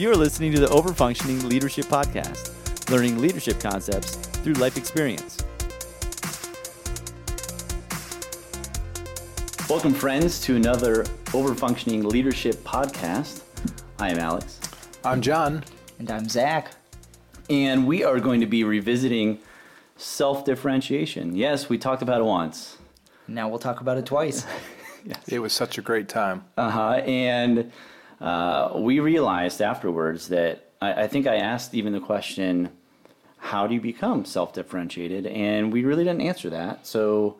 You are listening to the Overfunctioning Leadership Podcast, learning leadership concepts through life experience. Welcome, friends, to another Overfunctioning Leadership Podcast. I am Alex. I'm John. And I'm Zach. And we are going to be revisiting self differentiation. Yes, we talked about it once. Now we'll talk about it twice. yes. It was such a great time. Uh huh. And uh, we realized afterwards that I, I think I asked even the question, how do you become self differentiated? And we really didn't answer that. So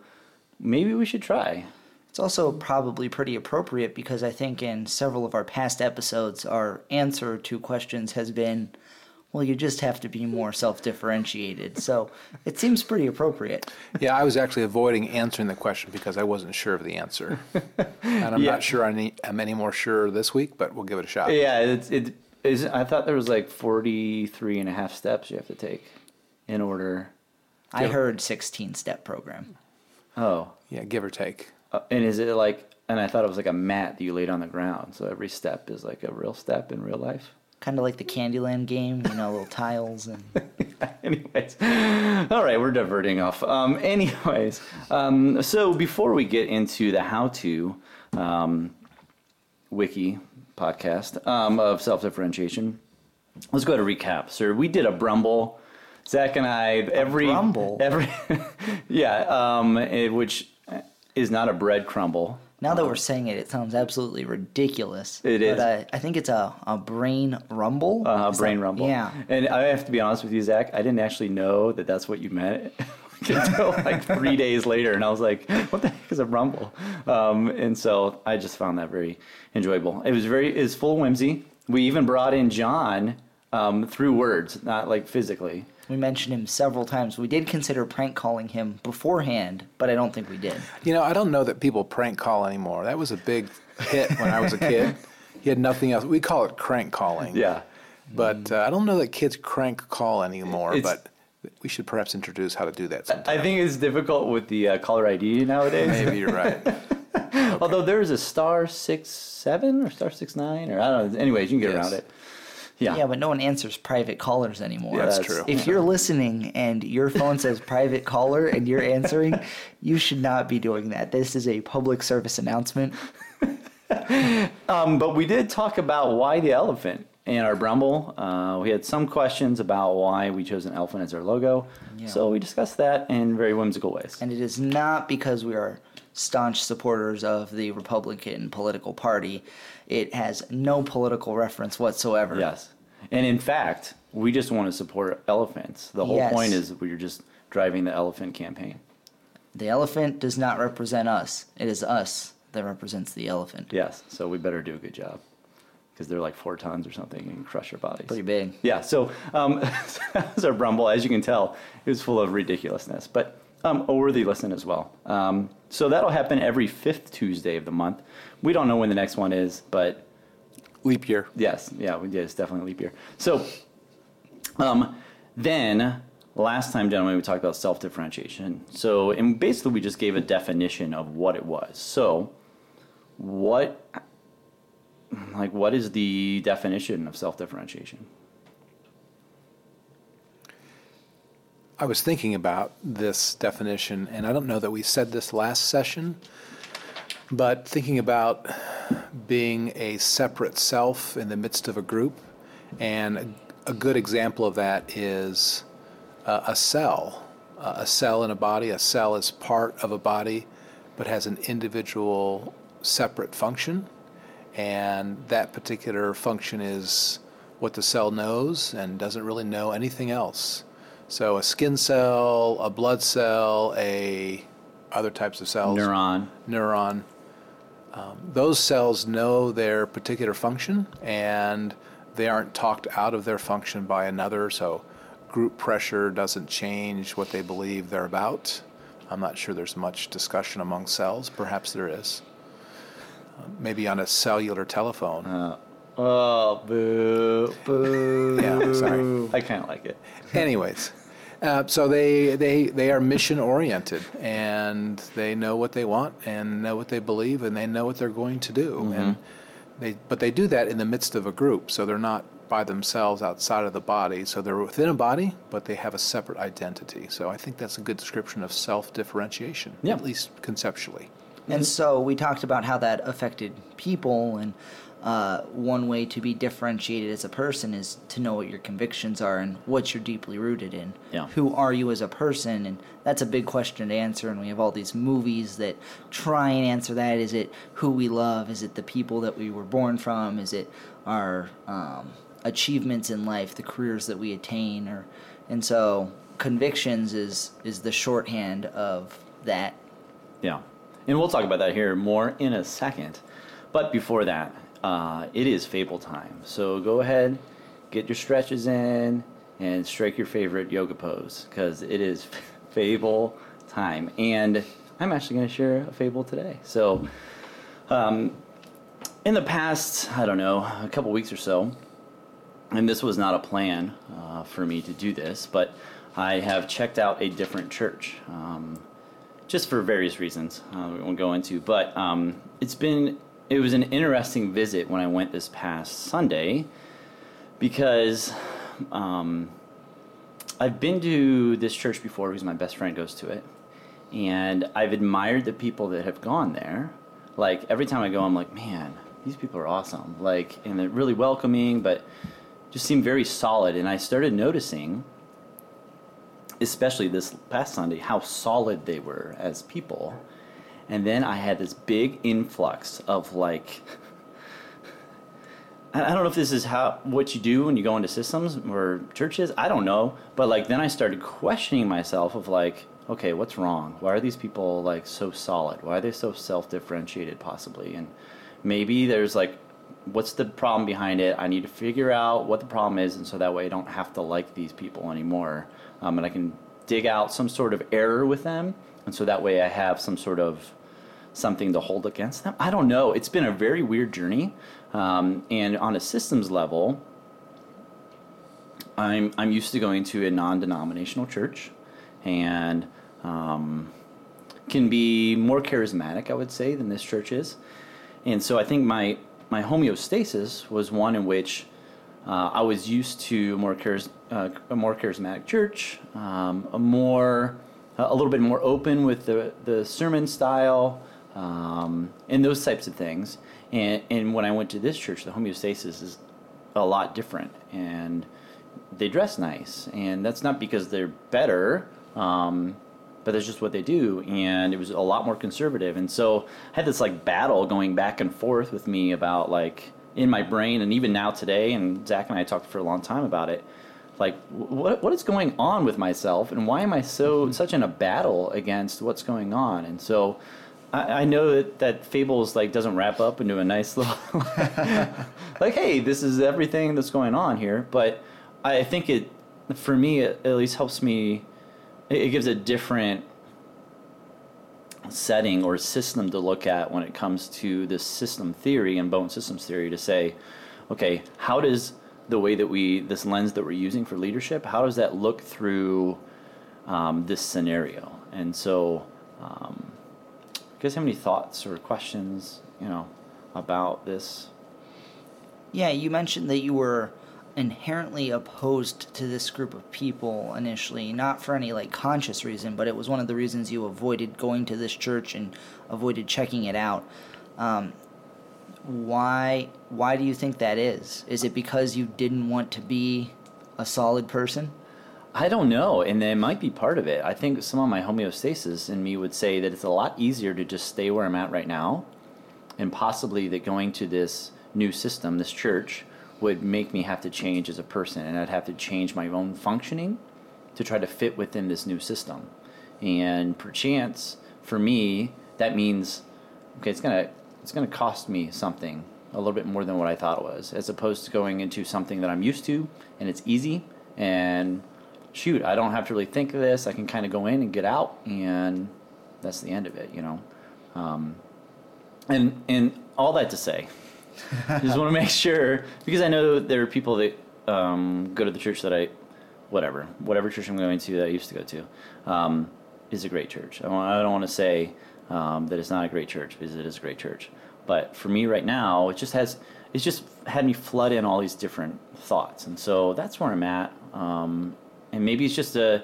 maybe we should try. It's also probably pretty appropriate because I think in several of our past episodes, our answer to questions has been, well, you just have to be more self differentiated. So it seems pretty appropriate. Yeah, I was actually avoiding answering the question because I wasn't sure of the answer. and I'm yeah. not sure I am any more sure this week, but we'll give it a shot. Yeah, it's, it is. I thought there was like 43 and a half steps you have to take in order. I heard 16 step program. Oh. Yeah, give or take. Uh, and is it like, and I thought it was like a mat that you laid on the ground. So every step is like a real step in real life. Kind of like the Candyland game, you know, little tiles and. anyways, all right, we're diverting off. Um, anyways, um, so before we get into the how-to um, wiki podcast um, of self-differentiation, let's go to recap, sir. We did a Brumble. Zach and I every a Brumble every yeah, um, it, which is not a bread crumble. Now that we're saying it, it sounds absolutely ridiculous. It is. But I think it's a, a brain rumble. Uh, a brain that, rumble. Yeah. And I have to be honest with you, Zach. I didn't actually know that that's what you meant until like three days later, and I was like, "What the heck is a rumble?" Um, and so I just found that very enjoyable. It was very, it's full of whimsy. We even brought in John um, through words, not like physically. We mentioned him several times. We did consider prank calling him beforehand, but I don't think we did. You know, I don't know that people prank call anymore. That was a big hit when I was a kid. He had nothing else. We call it crank calling. Yeah. But uh, I don't know that kids crank call anymore. It's, but we should perhaps introduce how to do that. Sometime. I think it's difficult with the uh, caller ID nowadays. Maybe you're right. okay. Although there is a star six seven or star six nine or I don't know. Anyways, you can get yes. around it. Yeah. Yeah, but no one answers private callers anymore. Yeah, that's, that's true. If you're listening and your phone says private caller and you're answering, you should not be doing that. This is a public service announcement. um, but we did talk about why the elephant in our Brumble. Uh, we had some questions about why we chose an elephant as our logo. Yeah. So we discussed that in very whimsical ways. And it is not because we are staunch supporters of the Republican political party. It has no political reference whatsoever. Yes. And in fact, we just want to support elephants. The whole yes. point is we're just driving the elephant campaign. The elephant does not represent us. It is us that represents the elephant. Yes. So we better do a good job because they're like four tons or something and crush our bodies. Pretty big. Yeah. So um, that was our Brumble. As you can tell, it was full of ridiculousness, but um, a worthy listen as well. Um, so that'll happen every fifth Tuesday of the month. We don't know when the next one is, but leap year. Yes, yeah, we did. It's definitely leap year. So um, then last time, gentlemen, we talked about self differentiation. So and basically, we just gave a definition of what it was. So what, like, what is the definition of self differentiation? I was thinking about this definition, and I don't know that we said this last session, but thinking about being a separate self in the midst of a group, and a good example of that is uh, a cell. Uh, a cell in a body, a cell is part of a body, but has an individual separate function, and that particular function is what the cell knows and doesn't really know anything else. So a skin cell, a blood cell, a other types of cells, neuron, neuron. Um, those cells know their particular function, and they aren't talked out of their function by another. So group pressure doesn't change what they believe they're about. I'm not sure there's much discussion among cells. Perhaps there is. Uh, maybe on a cellular telephone. Uh, oh, boo, boo. yeah, sorry. I kind of like it. Anyways, uh, so they, they, they are mission oriented and they know what they want and know what they believe and they know what they're going to do. Mm-hmm. And they, but they do that in the midst of a group, so they're not by themselves outside of the body. So they're within a body, but they have a separate identity. So I think that's a good description of self differentiation, Yeah. at least conceptually. And so we talked about how that affected people, and uh, one way to be differentiated as a person is to know what your convictions are and what you're deeply rooted in. Yeah. Who are you as a person? And that's a big question to answer. And we have all these movies that try and answer that. Is it who we love? Is it the people that we were born from? Is it our um, achievements in life, the careers that we attain? Or and so convictions is is the shorthand of that Yeah. And we'll talk about that here more in a second. But before that, uh, it is Fable time. So go ahead, get your stretches in, and strike your favorite yoga pose because it is Fable time. And I'm actually going to share a Fable today. So, um, in the past, I don't know, a couple weeks or so, and this was not a plan uh, for me to do this, but I have checked out a different church. Um, just for various reasons uh, we won't go into. But um, it's been it was an interesting visit when I went this past Sunday because um, I've been to this church before because my best friend goes to it, and I've admired the people that have gone there. Like every time I go, I'm like, man, these people are awesome. Like, and they're really welcoming, but just seem very solid. And I started noticing especially this past Sunday, how solid they were as people. And then I had this big influx of like, I don't know if this is how what you do when you go into systems or churches. I don't know, but like then I started questioning myself of like, okay, what's wrong? Why are these people like so solid? Why are they so self-differentiated possibly? And maybe there's like, what's the problem behind it? I need to figure out what the problem is, and so that way I don't have to like these people anymore, um, and I can dig out some sort of error with them, and so that way I have some sort of something to hold against them. I don't know. It's been a very weird journey, um, and on a systems level, I'm I'm used to going to a non-denominational church, and um, can be more charismatic, I would say, than this church is. And so I think my my homeostasis was one in which uh, I was used to more charis- uh, a more charismatic church, um, a more a little bit more open with the the sermon style, um, and those types of things. And and when I went to this church, the homeostasis is a lot different, and they dress nice, and that's not because they're better. Um, but that's just what they do and it was a lot more conservative and so i had this like battle going back and forth with me about like in my brain and even now today and zach and i talked for a long time about it like what what is going on with myself and why am i so such in a battle against what's going on and so I, I know that, that fables like doesn't wrap up into a nice little like hey this is everything that's going on here. But i think it for me it at least helps me it, it gives a different setting or system to look at when it comes to this system theory and Bowen systems theory to say okay how does the way that we this lens that we're using for leadership how does that look through um, this scenario? And so um, you guys have any thoughts or questions you know about this Yeah, you mentioned that you were inherently opposed to this group of people initially, not for any like conscious reason, but it was one of the reasons you avoided going to this church and avoided checking it out. Um, why? Why do you think that is? Is it because you didn't want to be a solid person? I don't know, and it might be part of it. I think some of my homeostasis in me would say that it's a lot easier to just stay where I'm at right now, and possibly that going to this new system, this church, would make me have to change as a person, and I'd have to change my own functioning to try to fit within this new system. And perchance, for me, that means okay, it's gonna it's gonna cost me something a little bit more than what I thought it was, as opposed to going into something that I'm used to and it's easy and shoot, I don't have to really think of this. I can kind of go in and get out, and that's the end of it, you know. Um, and and all that to say, I just want to make sure because I know there are people that um, go to the church that I, whatever, whatever church I'm going to that I used to go to, um, is a great church. I, I don't want to say um, that it's not a great church because it is a great church. But for me right now, it just has it's just had me flood in all these different thoughts, and so that's where I'm at. Um, and maybe it's just a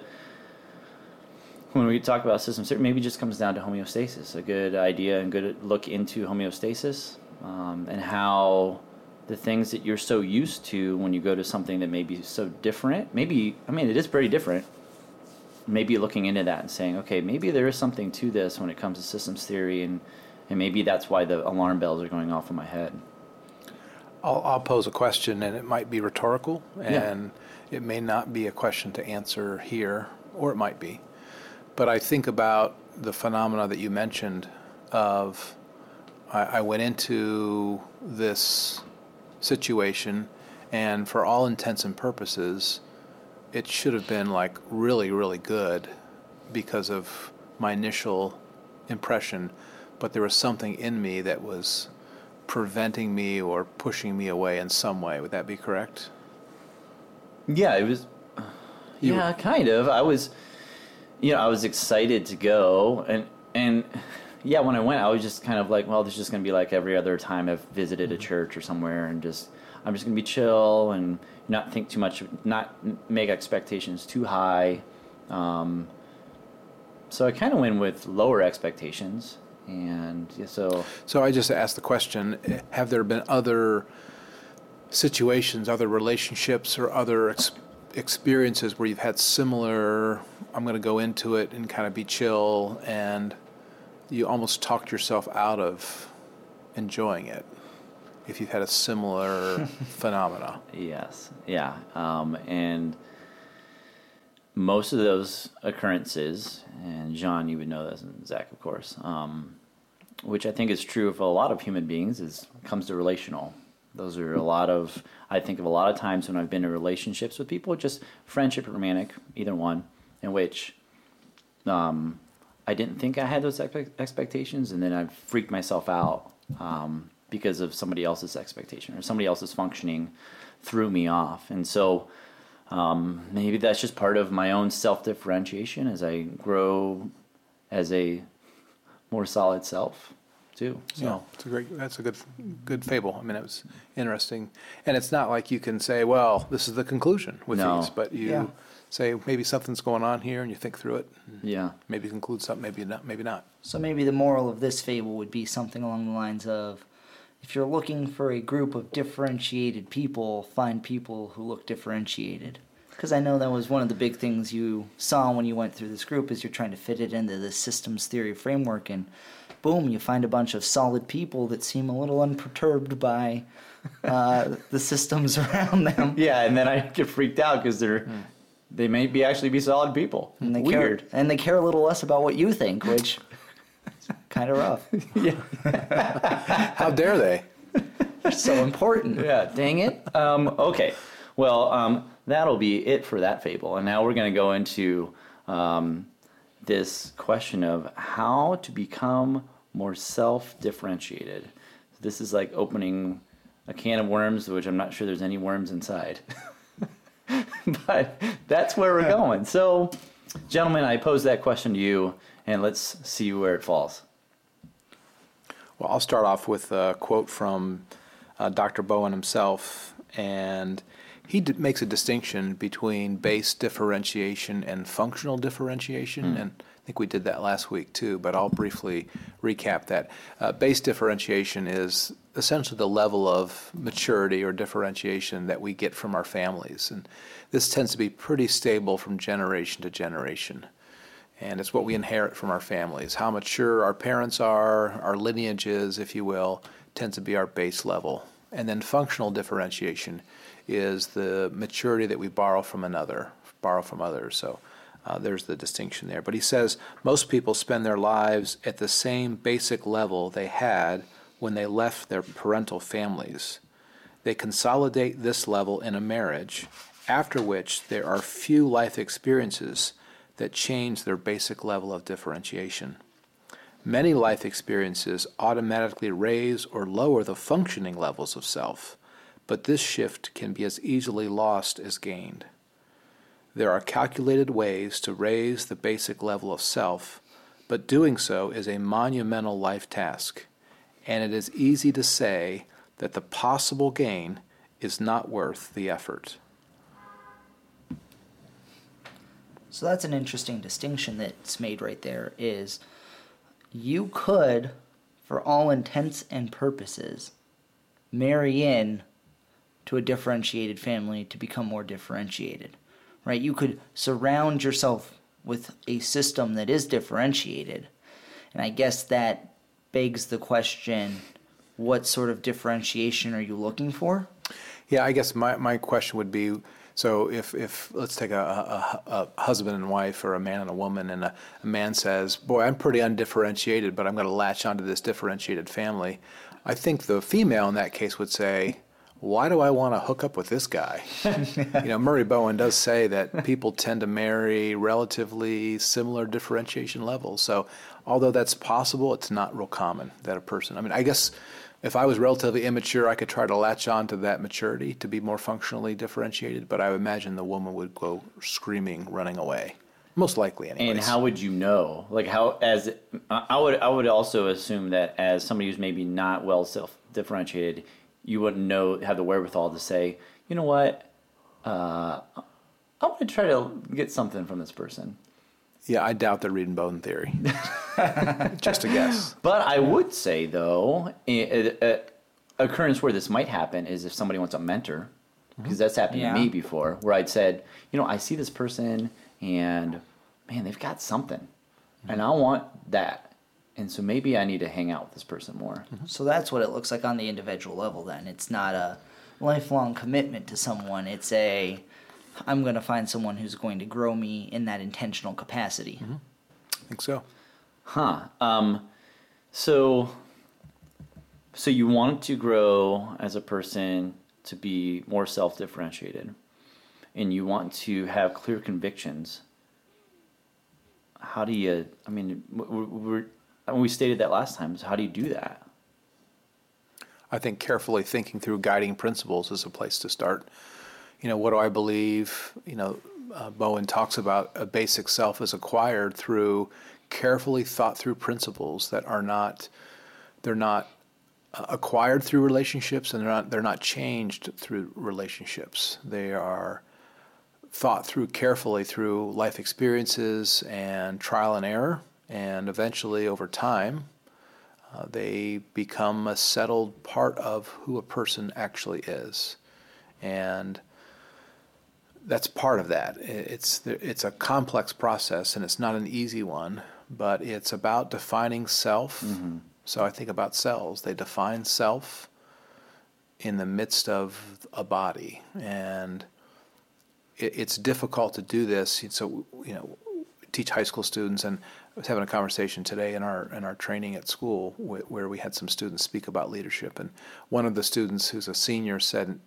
when we talk about systems, theory, maybe it just comes down to homeostasis. A good idea and good look into homeostasis um, and how the things that you're so used to when you go to something that may be so different. Maybe I mean it is pretty different. Maybe looking into that and saying, okay, maybe there is something to this when it comes to systems theory, and and maybe that's why the alarm bells are going off in my head. I'll, I'll pose a question, and it might be rhetorical, Yeah. and it may not be a question to answer here, or it might be. But I think about the phenomena that you mentioned of I, I went into this situation, and for all intents and purposes, it should have been like really, really good because of my initial impression, but there was something in me that was preventing me or pushing me away in some way. Would that be correct? Yeah, it was. You- yeah, kind of. I was, you know, I was excited to go, and and yeah, when I went, I was just kind of like, well, this is just gonna be like every other time I've visited a church or somewhere, and just I'm just gonna be chill and not think too much, not make expectations too high. Um, so I kind of went with lower expectations, and so So I just asked the question have there been other situations, other relationships, or other ex- experiences where you've had similar, I'm going to go into it and kind of be chill, and you almost talked yourself out of enjoying it? If you've had a similar phenomena. Yes, yeah, um, and most of those occurrences, and John, you would know this, and Zach, of course, um, which I think is true of a lot of human beings, is comes to relational. Those are a lot of I think of a lot of times when I've been in relationships with people, just friendship romantic, either one, in which um, I didn't think I had those expectations, and then I freaked myself out um, because of somebody else's expectation or somebody else's functioning threw me off. And so um, maybe that's just part of my own self differentiation as I grow as a more solid self, too. So. Yeah, it's a great. That's a good, good fable. I mean, it was interesting, and it's not like you can say, "Well, this is the conclusion" with No. these, but you Yeah. say maybe something's going on here, and you think through it. Yeah. Maybe conclude something, maybe not, maybe not. So maybe the moral of this fable would be something along the lines of if you're looking for a group of differentiated people, find people who look differentiated. Because I know that was one of the big things you saw when you went through this group is you're trying to fit it into the systems theory framework and boom, you find a bunch of solid people that seem a little unperturbed by uh, the systems around them. Yeah, and then I get freaked out because they're they may be actually be solid people. And they Weird. care and they care a little less about what you think, which kind of rough. yeah. How dare they? They're so important. Yeah, dang it. Um, okay, well, um, that'll be it for that fable. And now we're going to go into um, this question of how to become more self differentiated. This is like opening a can of worms, which I'm not sure there's any worms inside. but that's where we're going. So, gentlemen, I pose that question to you, and let's see where it falls. Well, I'll start off with a quote from uh, Dr. Bowen himself, and he d- makes a distinction between base differentiation and functional differentiation, and I think we did that last week too, but I'll briefly recap that. Uh, base differentiation is essentially the level of maturity or differentiation that we get from our families, and this tends to be pretty stable from generation to generation and it's what we inherit from our families. How mature our parents are, our lineages, if you will, tends to be our base level. And then functional differentiation is the maturity that we borrow from another, borrow from others. So uh, there's the distinction there. But he says most people spend their lives at the same basic level they had when they left their parental families. They consolidate this level in a marriage, after which there are few life experiences that change their basic level of differentiation. Many life experiences automatically raise or lower the functioning levels of self, but this shift can be as easily lost as gained. There are calculated ways to raise the basic level of self, but doing so is a monumental life task, and it is easy to say that the possible gain is not worth the effort. So that's an interesting distinction that's made right there is you could for all intents and purposes marry in to a differentiated family to become more differentiated. Right? You could surround yourself with a system that is differentiated. And I guess that begs the question what sort of differentiation are you looking for? Yeah, I guess my, my question would be so if, if let's take a, a, a husband and wife or a man and a woman, and a, a man says, Boy, I'm pretty undifferentiated, but I'm going to latch onto this differentiated family. I think the female in that case would say, why do I want to hook up with this guy? you know, Murray Bowen does say that people tend to marry relatively similar differentiation levels. So, although that's possible, it's not real common that a person, I mean, I guess if I was relatively immature, I could try to latch on to that maturity to be more functionally differentiated, but I would imagine the woman would go screaming, running away. Most likely, anyways. And how would you know? Like how as I would I would also assume that as somebody who's maybe not well self differentiated, you wouldn't know have the wherewithal to say, you know what, uh, I want to try to get something from this person. Yeah, I doubt they're reading Bowen Theory. Just a guess. But I would say though, a, occurrence where this might happen is if somebody wants a mentor, because that's happened Yeah. to me before, where I'd said, you know, I see this person and man, they've got something, and I want that, and so maybe I need to hang out with this person more. Mm-hmm. So that's what it looks like on the individual level then. It's not a lifelong commitment to someone. It's a I'm going to find someone who's going to grow me in that intentional capacity. I think so. Huh. Um, so, so you want to grow as a person to be more self-differentiated, and you want to have clear convictions. How do you? I mean, we're, we're, we stated that last time. So how do you do that? I think carefully thinking through guiding principles is a place to start. You know, what do I believe? You know, uh, Bowen talks about a basic self is acquired through carefully thought through principles that are not they're not uh, acquired through relationships and they're not they're not changed through relationships. They are thought through carefully through life experiences and trial and error and eventually over time uh, they become a settled part of who a person actually is, and that's part of that. It's it's a complex process, and it's not an easy one, but it's about defining self. Mm-hmm. So I think about cells; they define self in the midst of a body, and it, it's difficult to do this. So you know, teach high school students, and I was having a conversation today in our in our training at school where we had some students speak about leadership, and one of the students who's a senior said,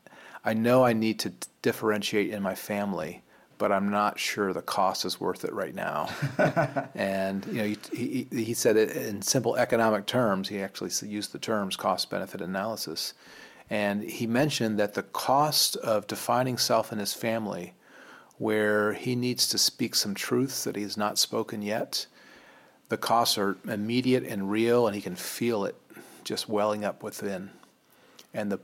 "I know I need to differentiate in my family." But I'm not sure the cost is worth it right now. and you know, he, he, he said it in simple economic terms. He actually used the terms cost-benefit analysis, and he mentioned that the cost of defining self in his family where he needs to speak some truths that he has not spoken yet. The costs are immediate and real, and he can feel it just welling up within. And the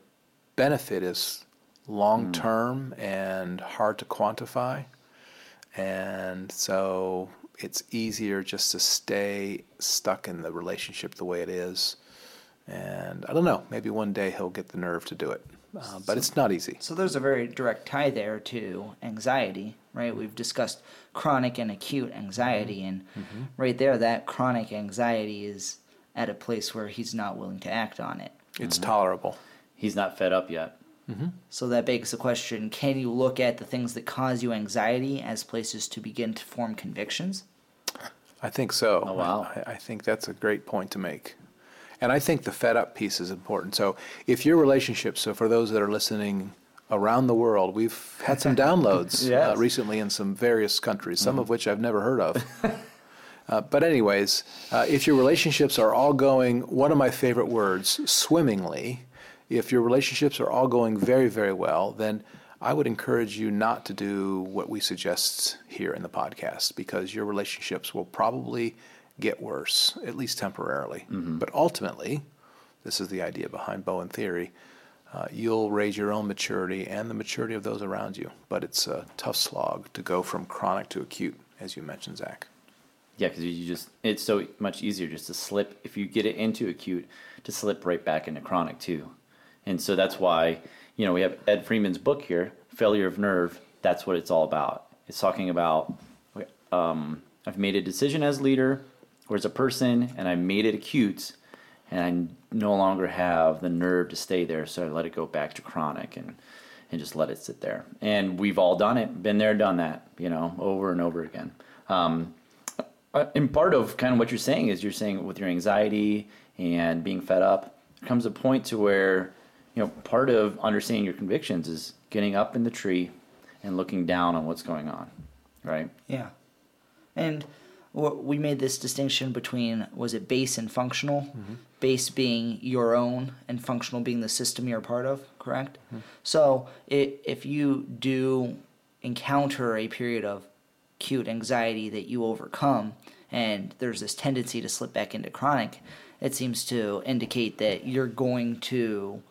benefit is Hmm. long term and hard to quantify. And so it's easier just to stay stuck in the relationship the way it is. And I don't know, maybe one day he'll get the nerve to do it. Uh, but it's not easy. So there's a very direct tie there to anxiety, right? Hmm. We've discussed chronic and acute anxiety, hmm. and mm-hmm. right there, that chronic anxiety is at a place where he's not willing to act on it. It's mm-hmm. tolerable. He's not fed up yet. So that begs the question can you look at the things that cause you anxiety as places to begin to form convictions? I think so. Oh, wow. I, I think that's a great point to make. And I think the fed up piece is important. So if your relationship, so for those that are listening around the world, we've had some downloads Yes. uh, recently in some various countries, some of which I've never heard of. uh, but, anyways, uh, if your relationships are all going, one of my favorite words, swimmingly, if your relationships are all going very, very well, then I would encourage you not to do what we suggest here in the podcast because your relationships will probably get worse, at least temporarily. But ultimately, this is the idea behind Bowen theory. Uh, you'll raise your own maturity and the maturity of those around you, but it's a tough slog to go from chronic to acute, as you mentioned, Zach. Yeah, because you just it's so much easier just to slip if you get it into acute to slip right back into chronic too, and so that's why you know we have Ed Friedman's book here, Failure of Nerve. That's what it's all about. It's talking about um, I've made a decision as leader or as a person, and I made it acute, and I no longer have the nerve to stay there, so I let it go back to chronic and and just let it sit there. And we've all done it, been there, done that, you know, over and over again. Um, uh, and part of kind of what you're saying is you're saying with your anxiety and being fed up, comes a point to where, you know, part of understanding your convictions is getting up in the tree and looking down on what's going on, right? Yeah. And we made this distinction between was it base and functional? Mm-hmm. Base being your own and functional being the system you're a part of, correct? Mm-hmm. So i if you do encounter a period of acute anxiety that you overcome and there's this tendency to slip back into chronic, it seems to indicate that you're going to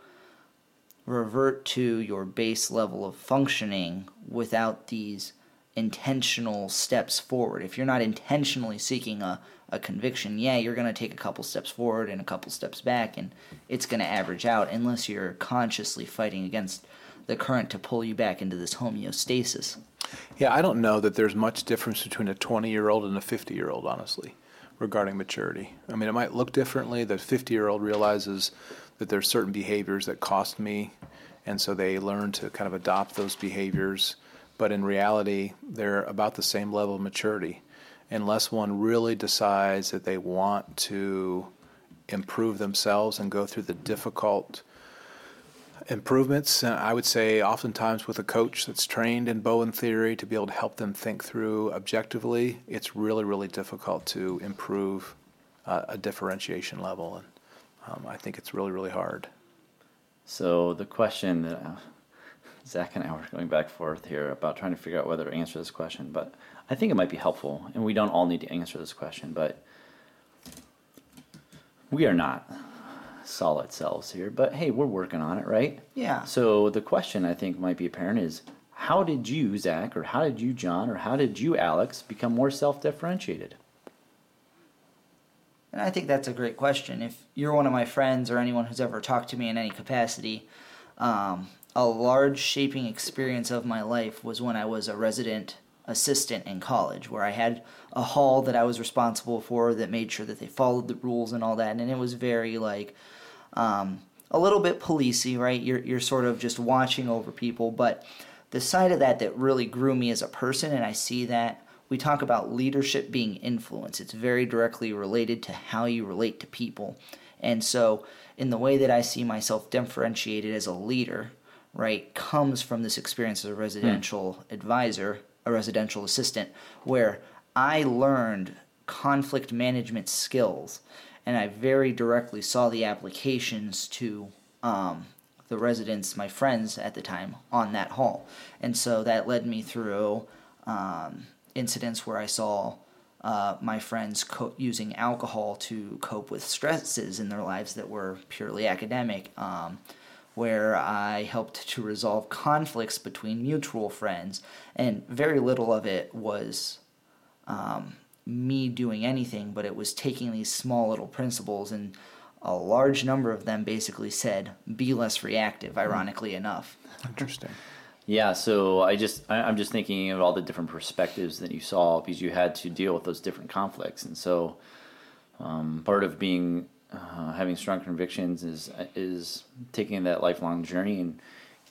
revert to your base level of functioning without these intentional steps forward. If you're not intentionally seeking a, a conviction, yeah, you're going to take a couple steps forward and a couple steps back, and it's going to average out unless you're consciously fighting against the current to pull you back into this homeostasis. Yeah, I don't know that there's much difference between a 20 year old and a 50 year old, honestly, regarding maturity. I mean, it might look differently. The 50 year old realizes that there's certain behaviors that cost me, and so they learn to kind of adopt those behaviors. But in reality, they're about the same level of maturity. Unless one really decides that they want to improve themselves and go through the difficult improvements. I would say oftentimes with a coach that's trained in Bowen theory to be able to help them think through objectively, it's really, really difficult to improve uh, a differentiation level. And um, I think it's really, really hard. So the question that uh, Zach and I were going back and forth here about trying to figure out whether to answer this question, but I think it might be helpful, and we don't all need to answer this question, but we are not solid selves here, but hey, we're working on it, right? Yeah. So the question I think might be apparent is how did you, Zach, or how did you, John, or how did you, Alex, become more self differentiated? And I think that's a great question. If you're one of my friends or anyone who's ever talked to me in any capacity, um, a large shaping experience of my life was when I was a resident assistant in college, where I had a hall that I was responsible for that made sure that they followed the rules and all that. And it was very like um, a little bit policey, right? You're you're sort of just watching over people, but the side of that that really grew me as a person, and I see that we talk about leadership being influence. It's very directly related to how you relate to people. And so, in the way that I see myself differentiated as a leader, right, comes from this experience as a residential advisor, a residential assistant, where I learned conflict management skills and I very directly saw the applications to um, the residents, my friends at the time, on that hall. And so that led me through um, incidents where I saw uh, my friends co- using alcohol to cope with stresses in their lives that were purely academic, um, where I helped to resolve conflicts between mutual friends, and very little of it was um, me doing anything, but it was taking these small little principles and a large number of them basically said be less reactive ironically enough Interesting. Yeah, so I just I, I'm just thinking of all the different perspectives that you saw because you had to deal with those different conflicts, and so um, part of being uh, having strong convictions is is taking that lifelong journey. And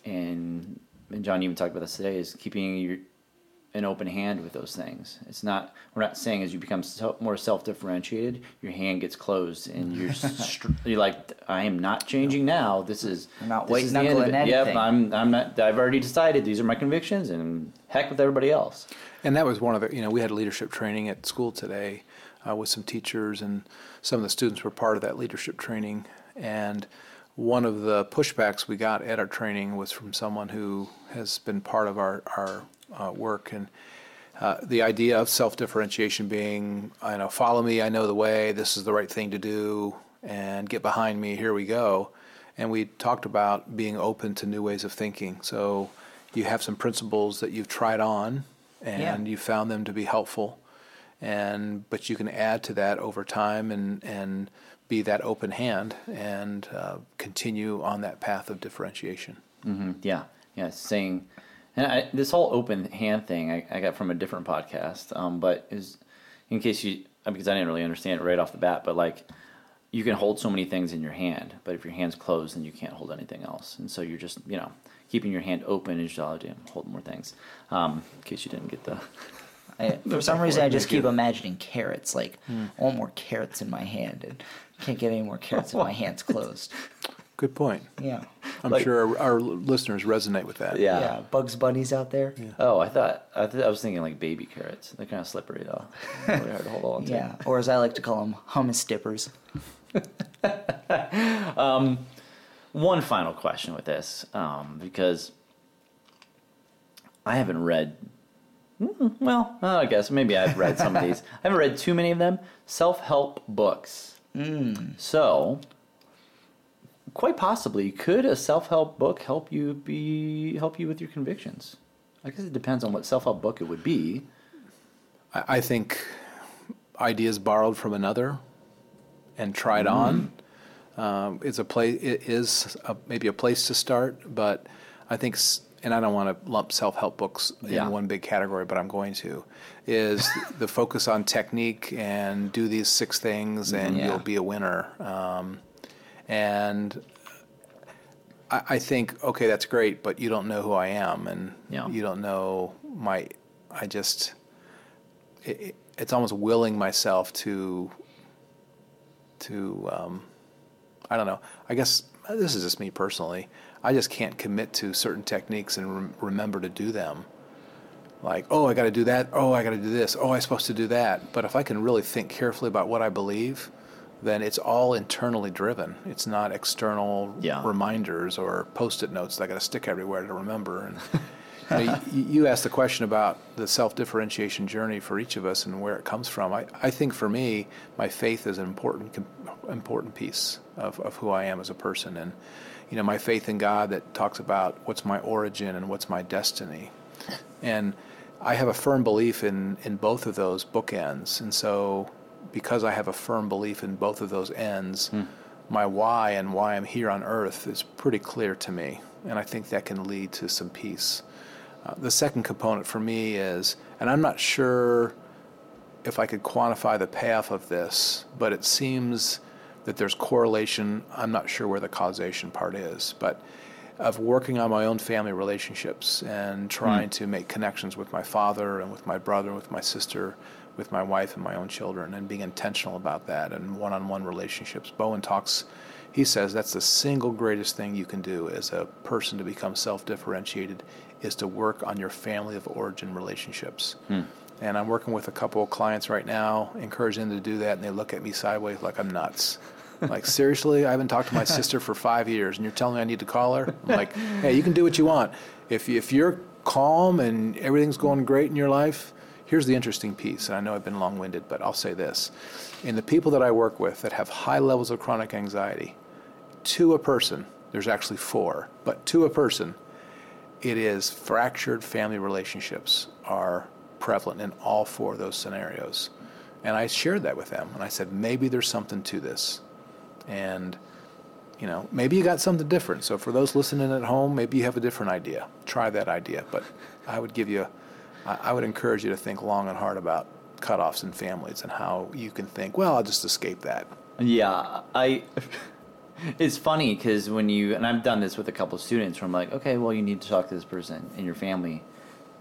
and and John even talked about this today is keeping your an open hand with those things. It's not we're not saying as you become so, more self differentiated, your hand gets closed and you're str- you're like I am not changing now. This is You're not this white is the end of it. Yep. I'm I'm not. I've already decided these are my convictions, and heck with everybody else. And that was one of the, you know, we had leadership training at school today uh, with some teachers, and some of the students were part of that leadership training. And one of the pushbacks we got at our training was from someone who has been part of our, our uh, work. And uh, the idea of self-differentiation being, I know, follow me, I know the way, this is the right thing to do, and get behind me, here we go. And we talked about being open to new ways of thinking. So you have some principles that you've tried on, and Yeah. you found them to be helpful, and but you can add to that over time and and be that open hand and uh, continue on that path of differentiation. hmm Yeah, yeah. Saying, and I, this whole open hand thing I, I got from a different podcast. Um, but is in case you because I didn't really understand it right off the bat. But like, you can hold so many things in your hand, but if your hand's closed, then you can't hold anything else. And so you're just you know keeping your hand open is allowed to hold more things. Um, in case you didn't get the. I, for some reason. I just keep imagining carrots. Like. I want more carrots in my hand, and can't get any more carrots if my hand's closed. Good point. Yeah. I'm Like- sure our, our listeners resonate with that. Yeah. Yeah. Bugs Bunny's out there. Oh, I thought I, th- I was thinking like baby carrots. They're kind of slippery though. Really hard to hold on to. Yeah. Or as I like to call them, hummus dippers. one final question with this um, because I haven't read. mm, Well, uh, I guess maybe I've read some of these. I haven't read too many of them. Self-help books. So, quite possibly, could a self-help book help you be help you with your convictions? I guess it depends on what self-help book it would be. I, I think ideas borrowed from another and tried on um, is a place. It is a, maybe a place to start, but I think, s- and I don't want to lump self-help books Yeah. in one big category, but I'm going to. Is the focus on technique and do these six things and Yeah. you'll be a winner. Um, and I, I think, okay, that's great, but you don't know who I am, and Yeah. you don't know my. I just, it, it- it's almost willing myself to, to, um, I don't know. I guess this is just me personally. I just can't commit to certain techniques and rem- remember to do them. Like, oh, I got to do that. Oh, I got to do this. Oh, I'm supposed to do that. But if I can really think carefully about what I believe, then it's all internally driven. It's not external Yeah. reminders or post-it notes that I got to stick everywhere to remember. And you, know, you, you asked the question about the self-differentiation journey for each of us and where it comes from. I, I think for me, my faith is an important important piece of, of who I am as a person, and you know, my faith in God that talks about what's my origin and what's my destiny, and I have a firm belief in in both of those bookends, and so because I have a firm belief in both of those ends, my why and why I'm here on earth is pretty clear to me, and I think that can lead to some peace. Uh, the second component for me is, and I'm not sure if I could quantify the payoff of this, but it seems that there's correlation. I'm not sure where the causation part is, but of working on my own family relationships and trying to make connections with my father and with my brother, and with my sister, with my wife and my own children, and being intentional about that and one on one relationships. Bowen talks, he says that's the single greatest thing you can do as a person to become self differentiated is to work on your family of origin relationships. Hmm. And I'm working with a couple of clients right now, encouraging them to do that, and they look at me sideways like I'm nuts. like, seriously, I haven't talked to my sister for five years, and you're telling me I need to call her? I'm like, hey, you can do what you want. If, if you're calm and everything's going great in your life, here's the interesting piece. And I know I've been long winded, but I'll say this. In the people that I work with that have high levels of chronic anxiety, to a person, there's actually four, but to a person, it is fractured family relationships are prevalent in all four of those scenarios. And I shared that with them, and I said, maybe there's something to this. And, you know, maybe you got something different. So for those listening at home, maybe you have a different idea. Try that idea. But I would give you, I would encourage you to think long and hard about cutoffs in families and how you can think, well, I'll just escape that. Yeah, I. It's funny because when you and I've done this with a couple of students, where I'm like, okay, well, you need to talk to this person in your family,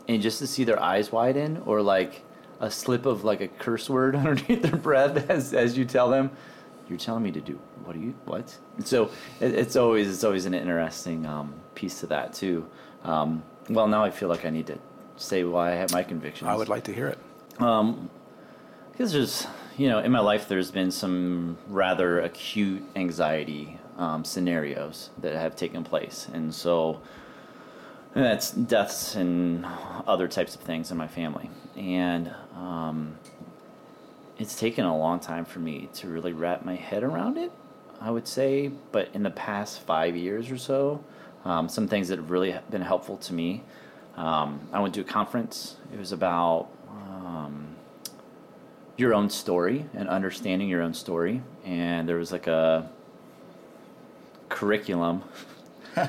and just to see their eyes widen or like a slip of like a curse word underneath their breath as as you tell them, you're telling me to do what do you what? And so it, it's always it's always an interesting um, piece to that too. Um, well, now I feel like I need to say why I have my convictions. I would like to hear it. Because there's, you know, in my life, there's been some rather acute anxiety um, scenarios that have taken place. And so, and that's deaths and other types of things in my family. And um, it's taken a long time for me to really wrap my head around it, I would say. But in the past five years or so, um, some things that have really been helpful to me. Um, I went to a conference. It was about um, your own story and understanding your own story. And there was like a curriculum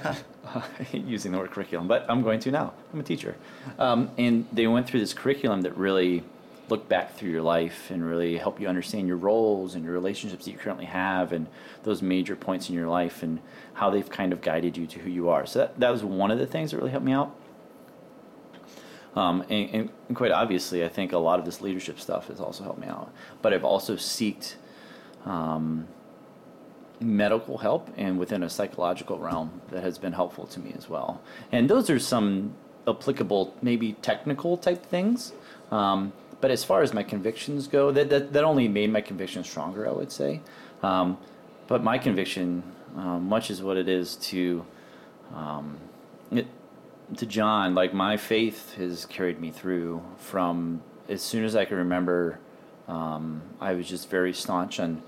using the word curriculum, but I'm going to now. I'm a teacher. Um, and they went through this curriculum that really looked back through your life and really help you understand your roles and your relationships that you currently have and those major points in your life and how they've kind of guided you to who you are. So that, that was one of the things that really helped me out. Um, and, and, quite obviously, I think a lot of this leadership stuff has also helped me out. But I've also sought um, medical help and within a psychological realm that has been helpful to me as well. And those are some applicable, maybe technical type things. Um, but as far as my convictions go, that, that, that only made my conviction stronger, I would say. Um, but my conviction, um, much as what it is to um, to John, like my faith has carried me through from as soon as I can remember. Um, I was just very staunch and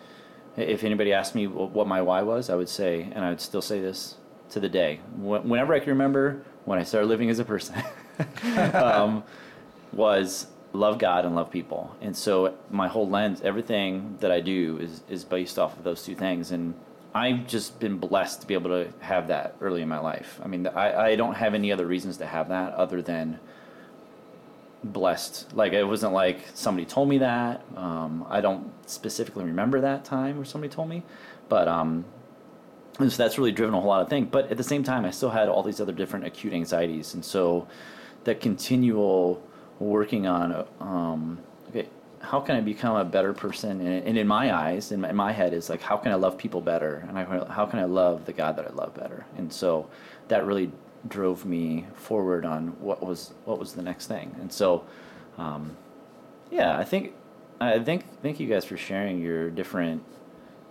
if anybody asked me what my why was, I would say, and I would still say this to the day, whenever I can remember, when I started living as a person, um, was love God and love people. And so my whole lens, everything that I do is, is based off of those two things. And I've just been blessed to be able to have that early in my life. I mean, I, I don't have any other reasons to have that other than blessed. Like it wasn't like somebody told me that. Um, I don't specifically remember that time where somebody told me, but um, so that's really driven a whole lot of things. But at the same time, I still had all these other different acute anxieties, and so that continual working on um, how can I become a better person? And, and in my eyes, in my, in my, head, is like how can I love people better, and I, how can I love the God that I love better? And so that really drove me forward on what was what was the next thing. And so, um, yeah, I think I think thank you guys for sharing your different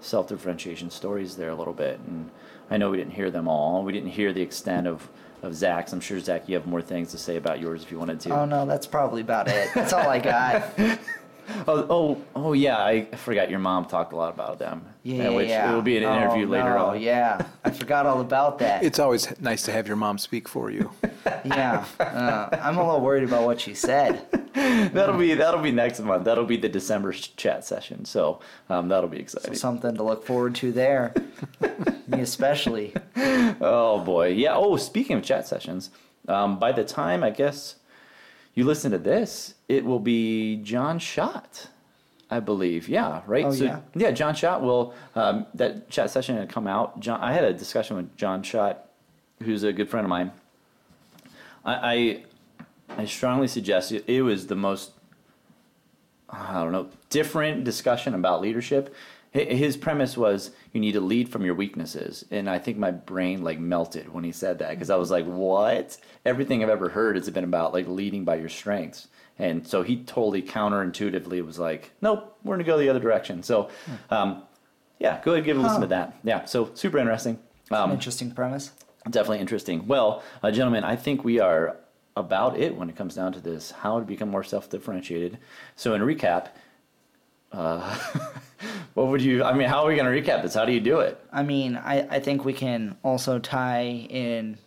self differentiation stories there a little bit. And I know we didn't hear them all. We didn't hear the extent of of Zach's. I'm sure Zach, you have more things to say about yours if you wanted to. Oh no, that's probably about it. That's all I got. oh, oh, oh, yeah. I forgot your mom talked a lot about them. Yeah, which yeah. It will be an interview oh, later no, on. Yeah, I forgot all about that. It's always nice to have your mom speak for you. yeah, uh, I'm a little worried about what she said. that'll be that'll be next month. That'll be the December chat session. So um, that'll be exciting. So something to look forward to there. Me especially. Oh boy, yeah. Oh, speaking of chat sessions, um, by the time I guess you listen to this, it will be John Schott. I believe, yeah, right. Oh, so yeah. yeah, John Schott will um, that chat session had come out. John, I had a discussion with John Schott, who's a good friend of mine. I I, I strongly suggest it, it was the most I don't know different discussion about leadership. His premise was you need to lead from your weaknesses, and I think my brain like melted when he said that because I was like, "What?" Everything I've ever heard has been about like leading by your strengths, and so he totally counterintuitively was like, "Nope, we're gonna go the other direction." So, um, yeah, go ahead, give a listen to that. Yeah, so super interesting. Um, interesting premise. Definitely interesting. Well, uh, gentlemen, I think we are about it when it comes down to this: how to become more self-differentiated. So, in recap. Uh, what would you? I mean, how are we going to recap this? How do you do it? I mean, I, I think we can also tie in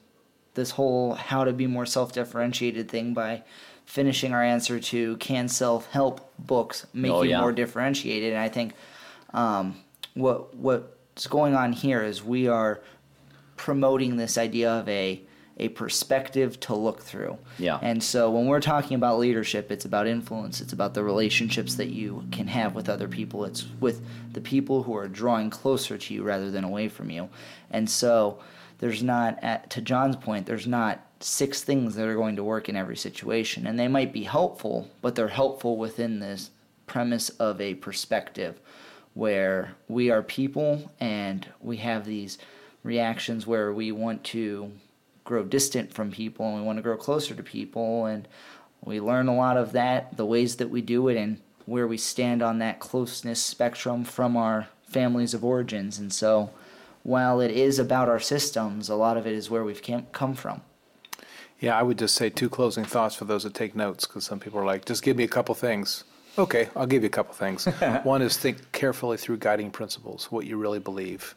this whole how to be more self differentiated thing by finishing our answer to can self help books make oh, you yeah. more differentiated. And I think um, what what's going on here is we are promoting this idea of a a perspective to look through. Yeah. And so when we're talking about leadership, it's about influence. It's about the relationships that you can have with other people. It's with the people who are drawing closer to you rather than away from you. And so there's not at to John's point, there's not six things that are going to work in every situation. And they might be helpful, but they're helpful within this premise of a perspective where we are people and we have these reactions where we want to grow distant from people and we want to grow closer to people and we learn a lot of that the ways that we do it and where we stand on that closeness spectrum from our families of origins and so while it is about our systems a lot of it is where we've come from Yeah, I would just say two closing thoughts for those that take notes, because some people are like, just give me a couple things. Okay, I'll give you a couple things. One is think carefully through guiding principles, what you really believe.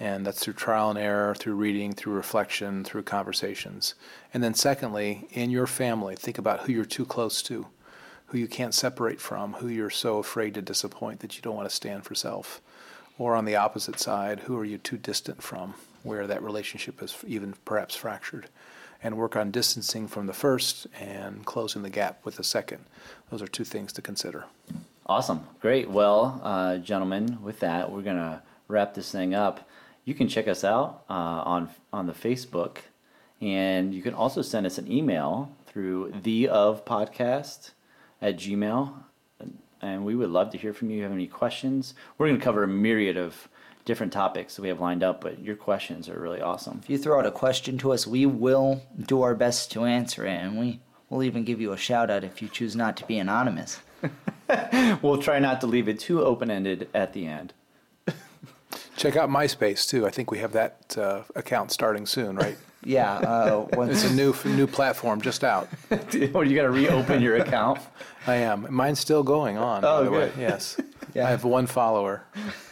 And that's through trial and error, through reading, through reflection, through conversations. And then, secondly, in your family, think about who you're too close to, who you can't separate from, who you're so afraid to disappoint that you don't want to stand for self. Or on the opposite side, who are you too distant from, where that relationship is even perhaps fractured? And work on distancing from the first and closing the gap with the second. Those are two things to consider. Awesome. Great. Well, uh, gentlemen, with that, we're going to wrap this thing up. You can check us out uh, on, on the Facebook, and you can also send us an email through the of podcast at gmail. And we would love to hear from you. If you have any questions? We're going to cover a myriad of different topics that we have lined up, but your questions are really awesome. If you throw out a question to us, we will do our best to answer it, and we will even give you a shout out if you choose not to be anonymous. we'll try not to leave it too open ended at the end. Check out MySpace too. I think we have that uh, account starting soon, right? Yeah, uh, It's a new new platform just out. or you got to reopen your account. I am. Mine's still going on. by Oh, the way. good. Yes. Yeah. I have one follower.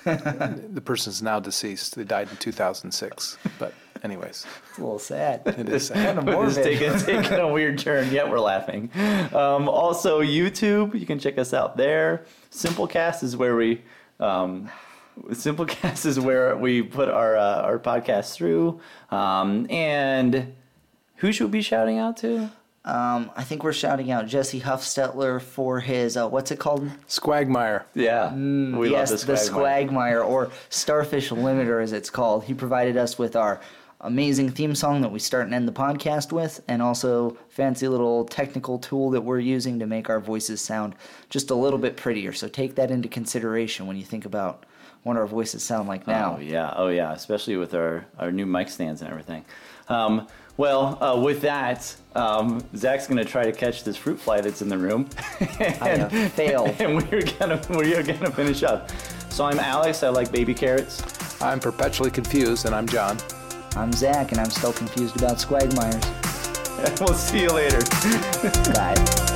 the person's now deceased. They died in 2006. But anyways, it's a little sad. it is sad. Kind of It's morbid. taking, taking a weird turn, yet we're laughing. Um, also, YouTube, you can check us out there. Simplecast is where we. Um, Simplecast is where we put our uh, our podcast through. Um, and who should we be shouting out to? Um, I think we're shouting out Jesse Huffstetler for his uh, what's it called? Squagmire. Yeah, we yes, love the Squagmire or Starfish Limiter, as it's called. He provided us with our amazing theme song that we start and end the podcast with, and also fancy little technical tool that we're using to make our voices sound just a little bit prettier. So take that into consideration when you think about what our voices sound like now. Oh yeah, oh yeah, especially with our, our new mic stands and everything. Um, well, uh, with that, um, Zach's gonna try to catch this fruit fly that's in the room, I have failed. and we're gonna we're gonna finish up. So I'm Alex. I like baby carrots. I'm perpetually confused, and I'm John. I'm Zach, and I'm still confused about Squagmires. we'll see you later. Bye.